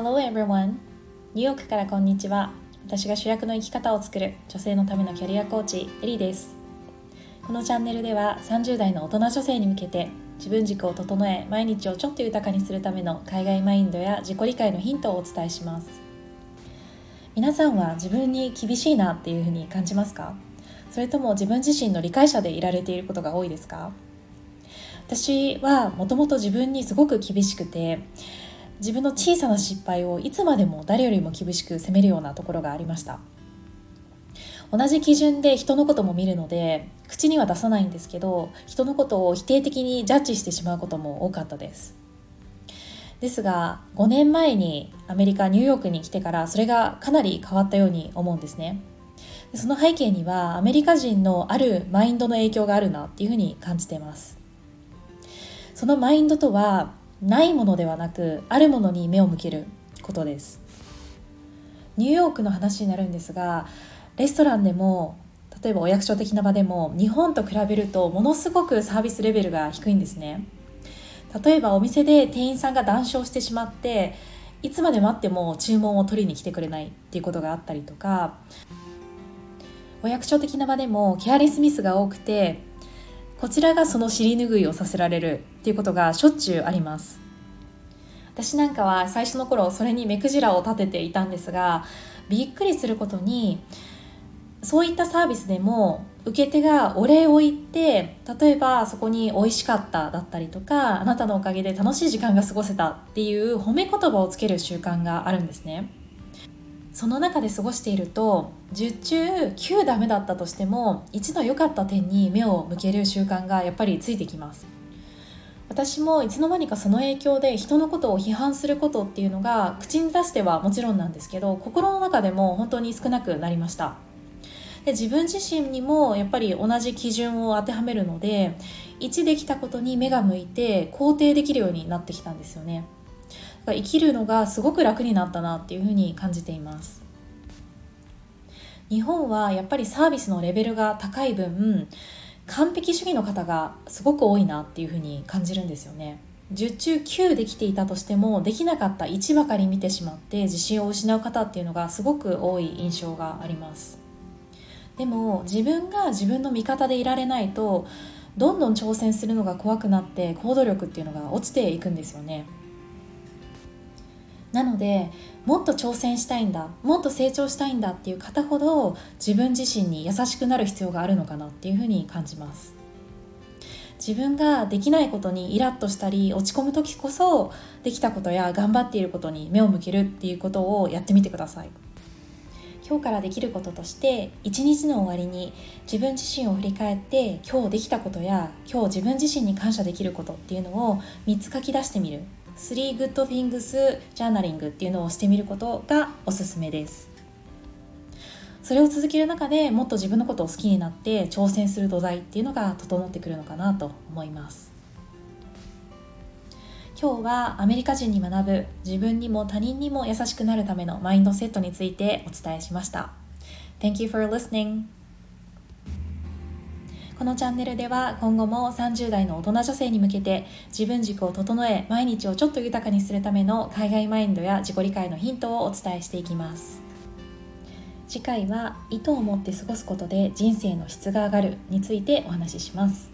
Hello everyone! ニューヨークからこんにちは。私が主役の生き方を作る女性のためのキャリアコーチ、エリーです。このチャンネルでは30代の大人女性に向けて自分軸を整え毎日をちょっと豊かにするための海外マインドや自己理解のヒントをお伝えします。皆さんは自分に厳しいなっていうふうに感じますか？それとも自分自身の理解者でいられていることが多いですか？私はもともと自分にすごく厳しくて自分の小さな失敗をいつまでも誰よりも厳しく責めるようなところがありました。同じ基準で人のことも見るので口には出さないんですけど人のことを否定的にジャッジしてしまうことも多かったです。ですが5年前にアメリカニューヨークに来てからそれがかなり変わったように思うんですね。その背景にはアメリカ人のあるマインドの影響があるなっていうふうに感じています。そのマインドとはないものではなくあるものに目を向けることです。ニューヨークの話になるんですがレストランでも例えばお役所的な場でも日本と比べるとものすごくサービスレベルが低いんですね。例えばお店で店員さんが談笑してしまっていつまで待っても注文を取りに来てくれないっていうことがあったりとかお役所的な場でもケアリスミスが多くてこちらがその尻拭いをさせられるっていうことがしょっちゅうあります。私なんかは最初の頃それに目くじらを立てていたんですがびっくりすることにそういったサービスでも受け手がお礼を言って例えばそこに美味しかっただったりとかあなたのおかげで楽しい時間が過ごせたっていう褒め言葉をつける習慣があるんですね。その中で過ごしていると10中9ダメだったとしても1の良かった点に目を向ける習慣がやっぱりついてきます。私もいつの間にかその影響で人のことを批判することっていうのが口に出してはもちろんなんですけど心の中でも本当に少なくなりました。で自分自身にもやっぱり同じ基準を当てはめるので1できたことに目が向いて肯定できるようになってきたんですよね。生きるのがすごく楽になったなっていうふうに感じています。日本はやっぱりサービスのレベルが高い分完璧主義の方がすごく多いなっていうふうに感じるんですよね。10中9できていたとしてもできなかった1ばかり見てしまって自信を失う方っていうのがすごく多い印象があります。でも自分が自分の味方でいられないとどんどん挑戦するのが怖くなって行動力っていうのが落ちていくんですよね。なのでもっと挑戦したいんだもっと成長したいんだっていう方ほど自分自身に優しくなる必要があるのかなっていうふうに感じます。自分ができないことにイラッとしたり落ち込む時こそできたことや頑張っていることに目を向けるっていうことをやってみてください。今日からできることとして一日の終わりに自分自身を振り返って今日できたことや今日自分自身に感謝できることっていうのを3つ書き出してみる。3 Good Things ジャーナリングっていうのをしてみることがおすすめです。それを続ける中でもっと自分のことを好きになって挑戦する土台っていうのが整ってくるのかなと思います。今日はアメリカ人に学ぶ自分にも他人にも優しくなるためのマインドセットについてお伝えしました。Thank you for listening. このチャンネルでは今後も30代の大人女性に向けて自分軸を整え毎日をちょっと豊かにするための海外マインドや自己理解のヒントをお伝えしていきます。次回は意図を持って過ごすことで人生の質が上がるについてお話しします。